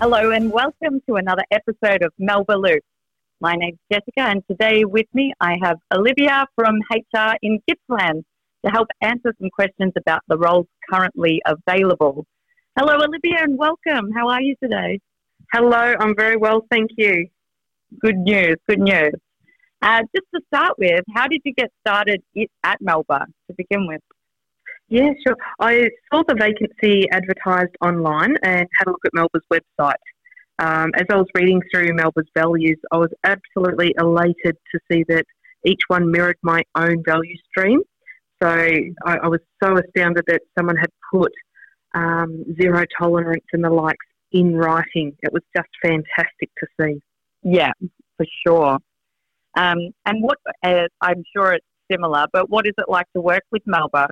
Hello and welcome to another episode of Melba Loop. My name's Jessica and today with me I have Olivia from HR in Gippsland to help answer some questions about the roles currently available. Hello Olivia and welcome. How are you today? Hello, I'm very well, thank you. Good news, good news. Uh, just to start with, how did you get started at Melba to begin with? Yeah, sure. I saw the vacancy advertised online and had a look at Melba's website. Um, as I was reading through Melba's values, I was absolutely elated to see that each one mirrored my own value stream. So I, I was so astounded that someone had put um, zero tolerance and the likes in writing. It was just fantastic to see. Yeah, for sure. Um, and what uh, I'm sure it's similar, but what is it like to work with Melba?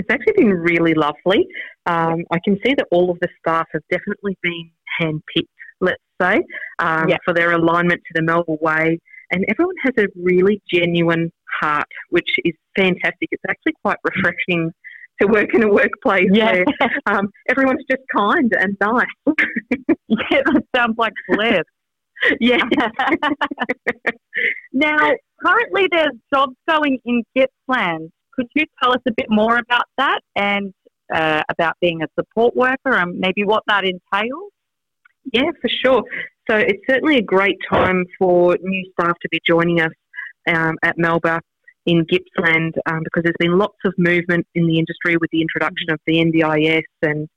It's actually been really lovely. Um, I can see that all of the staff have definitely been handpicked, let's say, um, yeah. for their alignment to the Melba way. And everyone has a really genuine heart, which is fantastic. It's actually quite refreshing to work in a workplace yeah. where um, everyone's just kind and nice. yeah, that sounds like bliss. yeah. now, currently there's jobs going in Gippsland could you tell us a bit more about that and uh, about being a support worker and maybe what that entails? Yeah, for sure. So it's certainly a great time for new staff to be joining us um, at Melba in Gippsland um, because there's been lots of movement in the industry with the introduction of the NDIS and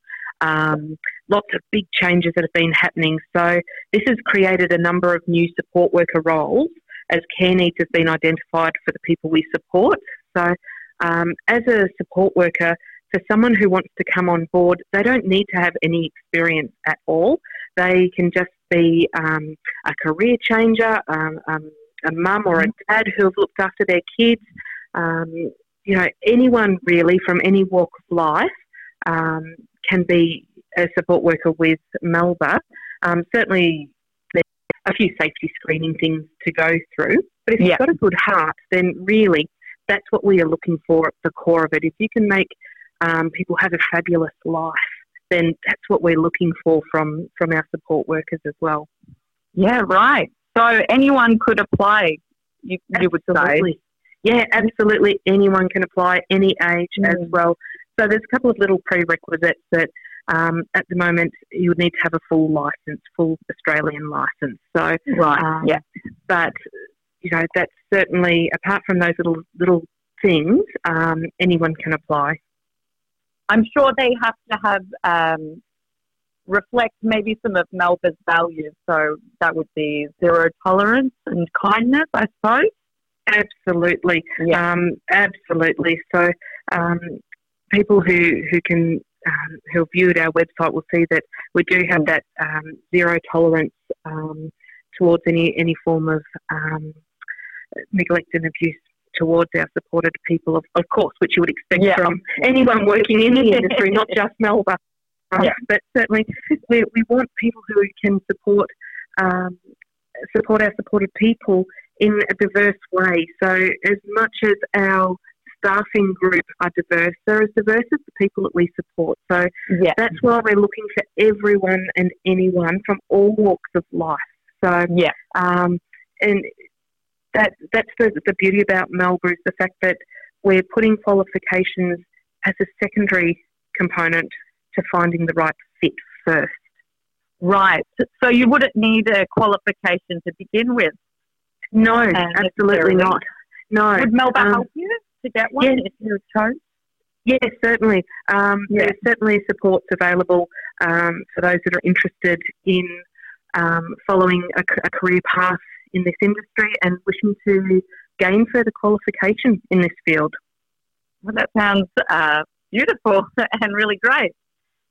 um, lots of big changes that have been happening. So this has created a number of new support worker roles as care needs have been identified for the people we support. So um, as a support worker, for someone who wants to come on board, they don't need to have any experience at all. They can just be um, a career changer, um, um a mum or a mm-hmm. dad who have looked after their kids. Um, you know, anyone really from any walk of life um, can be a support worker with Melba. certainly, there's a few safety screening things to go through, but if you've got a good heart, then really that's what we are looking for at the core of it. If you can make um, people have a fabulous life, then that's what we're looking for from from our support workers as well. Yeah, right. So anyone could apply. You, you would say. Yeah, absolutely. Anyone can apply, any age mm. as well. So there's a couple of little prerequisites that um, at the moment you would need to have a full license, full Australian license. So right, um, yeah. But you know, that's certainly, apart from those little, little things, um, anyone can apply. I'm sure they have to have um, reflect maybe some of Melba's values. So that would be zero tolerance and kindness, I suppose. Absolutely, yeah. um, absolutely. So um, people who who can um, who have viewed our website will see that we do have that um, zero tolerance um, towards any any form of um, neglect and abuse towards our supported people, of, of course, which you would expect yeah. from anyone working in the industry, not just Melba. Um, yeah. But certainly, we, we want people who can support um, support our supported people in a diverse way. So, as much as our staffing group are diverse, they're as diverse as the people that we support. So, yeah. that's why we're looking for everyone and anyone from all walks of life. So, yeah. Um, and that that's the, the beauty about Melba is the fact that we're putting qualifications as a secondary component to finding the right fit first. Right. So you wouldn't need a qualification to begin with. No, absolutely not. No. Would Melba um, help you to get one yes. if you chose? Yes, certainly. Um, yeah. There's certainly supports available um, for those that are interested in um, following a, a, career path in this industry and wishing to gain further qualification in this field. Well, that sounds uh, beautiful and really great.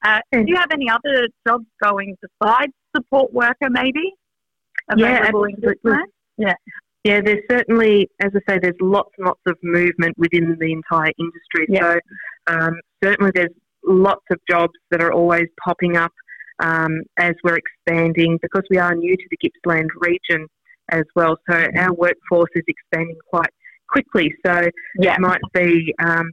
Uh, do you have any other jobs going besides support worker, maybe? Yeah, absolutely. Yeah. Yeah, there's certainly, as I say, there's lots and lots of movement within the entire industry. Yeah. So um, certainly there's lots of jobs that are always popping up um, as we're expanding because we are new to the Gippsland region as well. So our workforce is expanding quite quickly. So yeah. it might be um,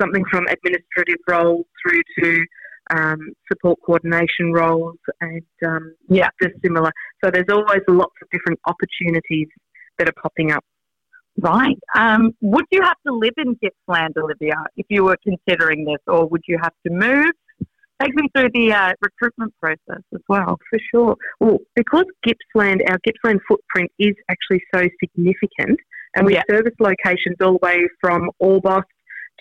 something from administrative roles through to um, support coordination roles, and um, Yeah. just similar. So there's always lots of different opportunities that are popping up. Right. Um, would you have to live in Gippsland, Olivia, if you were considering this, or would you have to move? Take me through the uh, recruitment process as well. For sure. Well, because Gippsland, our Gippsland footprint is actually so significant, and we Yeah. service locations all the way from Orbost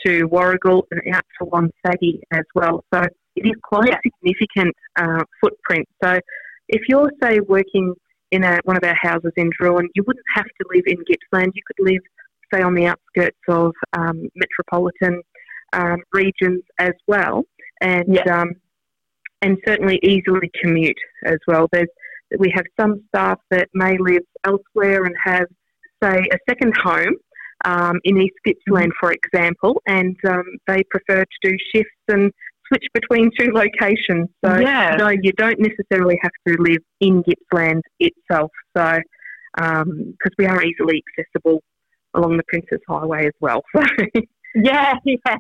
to Warragul and out to Wonthaggi as well. So it is quite Yeah. a significant uh, footprint. So if you're, say, working in a, one of our houses in Drouin, you wouldn't have to live in Gippsland. You could live, say, on the outskirts of um, metropolitan um, regions as well, and Yeah. um, and certainly easily commute as well. There's we have some staff that may live elsewhere and have, say, a second home um, in East Gippsland, for example, and um, they prefer to do shifts and switch between two locations. So Yeah. no, you don't necessarily have to live in Gippsland itself. So because we are easily accessible along the Princes Highway as well. So Yeah, yeah,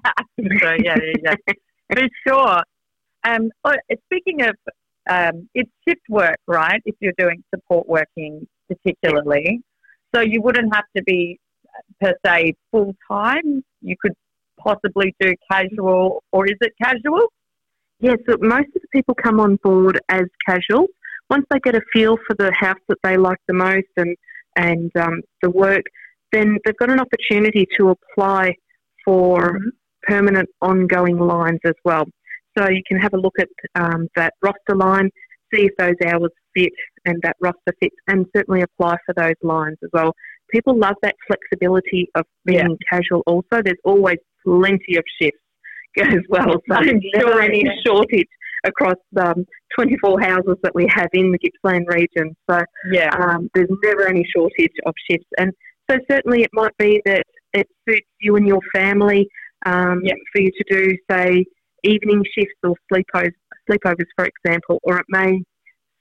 so. Yeah, yeah, yeah. For sure. Um, oh, speaking of, um, it's shift work, right? If you're doing support working, particularly, so you wouldn't have to be per se full time. You could possibly do casual, or is it casual? Yeah, so most of the people come on board as casual. Once they get a feel for the house that they like the most and and um, the work, then they've got an opportunity to apply for Mhm. Permanent ongoing lines as well. So you can have a look at um, that roster line, see if those hours fit and that roster fits, and certainly apply for those lines as well. People love that flexibility of being casual. Also, there's always plenty of shifts as well, so I'm there's never sure, any shortage across um, 24 houses that we have in the Gippsland region. So Yeah, um, there's never any shortage of shifts. And so certainly it might be that it suits you and your family um, Yeah. for you to do, say, evening shifts or sleepovers, sleepovers, for example, or it may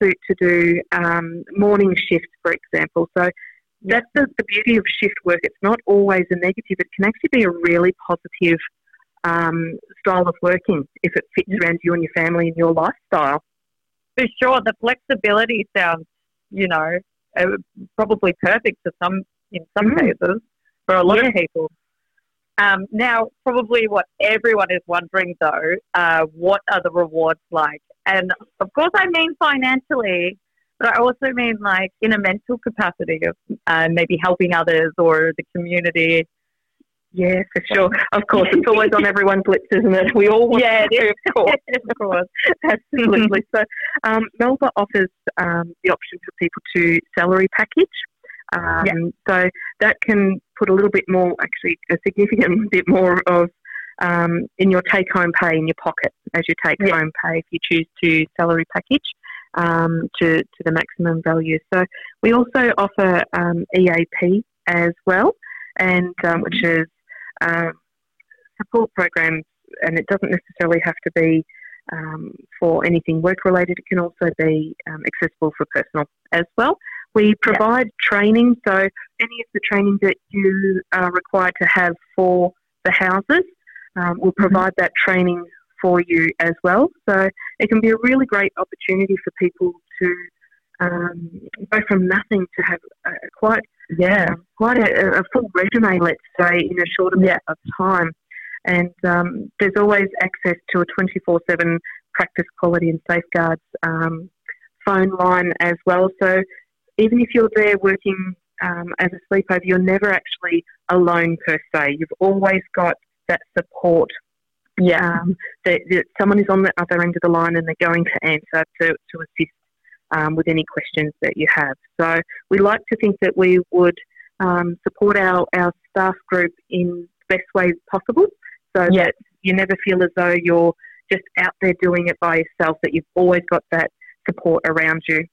suit to do um, morning shifts, for example. So that's the, the beauty of shift work. It's not always a negative. It can actually be a really positive um, style of working if it fits around you and your family and your lifestyle. for sure. The flexibility sounds, you know, uh, probably perfect for some in some Mm. cases for a lot Yeah. of people. Um, now, probably what everyone is wondering though, uh, what are the rewards like? And of course, I mean financially, but I also mean like in a mental capacity of uh, maybe helping others or the community. Yeah, for sure. Of course, it's always on everyone's lips, isn't it? We all want Yeah, to, of course. of course. Absolutely. so, um, Melba offers um, the option for people to salary package. Um, So that can put a little bit more, actually, a significant bit more of um, in your take home pay in your pocket as you take Yeah. home pay if you choose to salary package um, to, to the maximum value. So we also offer um, EAP as well, and um, which is um, support programs, and it doesn't necessarily have to be um, for anything work related. It can also be um, accessible for personal as well. We provide training, so any of the training that you are required to have for the houses, um, we'll provide that training for you as well. So it can be a really great opportunity for people to um, go from nothing to have a, a quite Yeah. um, quite a, a full resume, let's say, in a short amount Yeah. of time. And um, there's always access to a 24 7 practice quality and safeguards um, phone line as well. So even if you're there working um, as a sleepover, you're never actually alone per se. You've always got that support. Yeah. Um, that, that someone is on the other end of the line and they're going to answer to, to assist um, with any questions that you have. So we like to think that we would um, support our, our staff group in the best way possible so Yeah. that you never feel as though you're just out there doing it by yourself, that you've always got that support around you.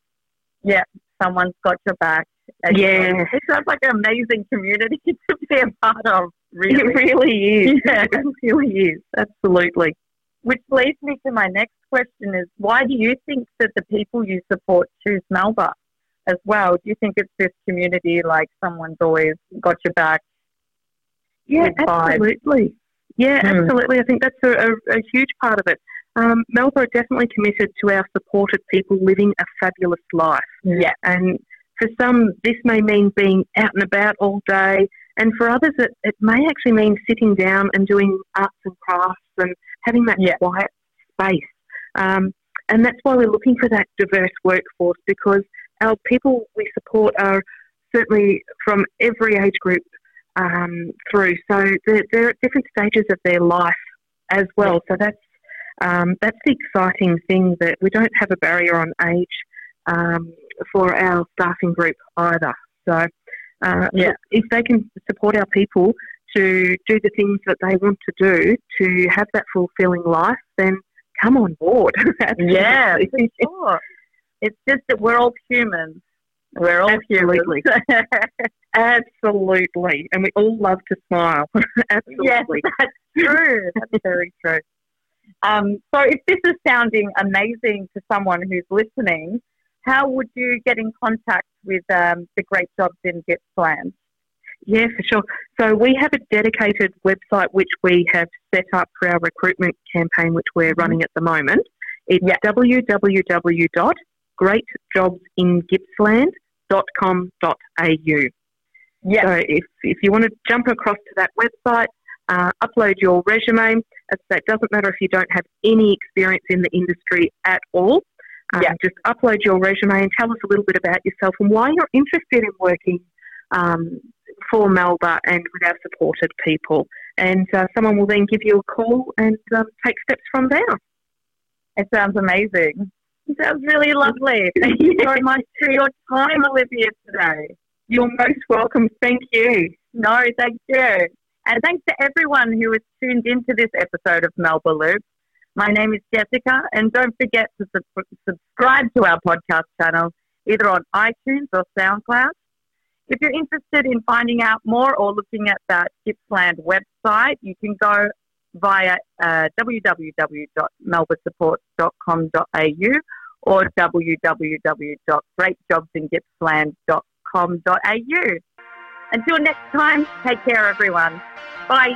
Yeah. Someone's got your back. Yeah. It sounds like an amazing community to be a part of, really. It really is. Yeah. It really is. Absolutely. Which leads me to my next question is why do you think that the people you support choose Melba as well? Do you think it's this community like someone's always got your back? Yeah, absolutely. Yeah, Hmm. absolutely. I think that's a, a, a huge part of it. Um, Melba are definitely committed to our supported people living a fabulous life. Yeah. And for some, this may mean being out and about all day, and for others, it, it may actually mean sitting down and doing arts and crafts and having that Yeah. quiet space. Um, and that's why we're looking for that diverse workforce because our people we support are certainly from every age group um, through. So they're, they're at different stages of their life as well. So that's um, that's the exciting thing that we don't have a barrier on age um, for our staffing group either. So uh, Yeah. if they can support our people to do the things that they want to do to have that fulfilling life, then come on board. Yeah, for sure. It's just that we're all humans. We're all Absolutely. humans. Absolutely. And we all love to smile. yes, Absolutely. that's true. That's very true. Um, so, if this is sounding amazing to someone who's listening, how would you get in contact with um, the Great Jobs in Gippsland? Yeah, for sure. So we have a dedicated website which we have set up for our recruitment campaign, which we're running at the moment. It's Yeah. www.greatjobsingippsland.com.au. Yeah, So if, if you want to jump across to that website, uh, upload your resume. As I say, it doesn't matter if you don't have any experience in the industry at all. Um, Yeah. Just upload your resume and tell us a little bit about yourself and why you're interested in working um, for Melba and with our supported people. And uh, someone will then give you a call and um, take steps from there. it sounds amazing. It sounds really lovely. Thank you so much for your time, Olivia, today. You're most welcome. Thank you. No, thank you. And thanks to everyone who has tuned into this episode of Melba Loop. My name is Jessica, and don't forget to sub- subscribe to our podcast channel either on iTunes or SoundCloud. If you're interested in finding out more or looking at that Gippsland website, you can go via uh, or www.greatjobsingippsland.com.au. Until next time, take care, everyone. Bye.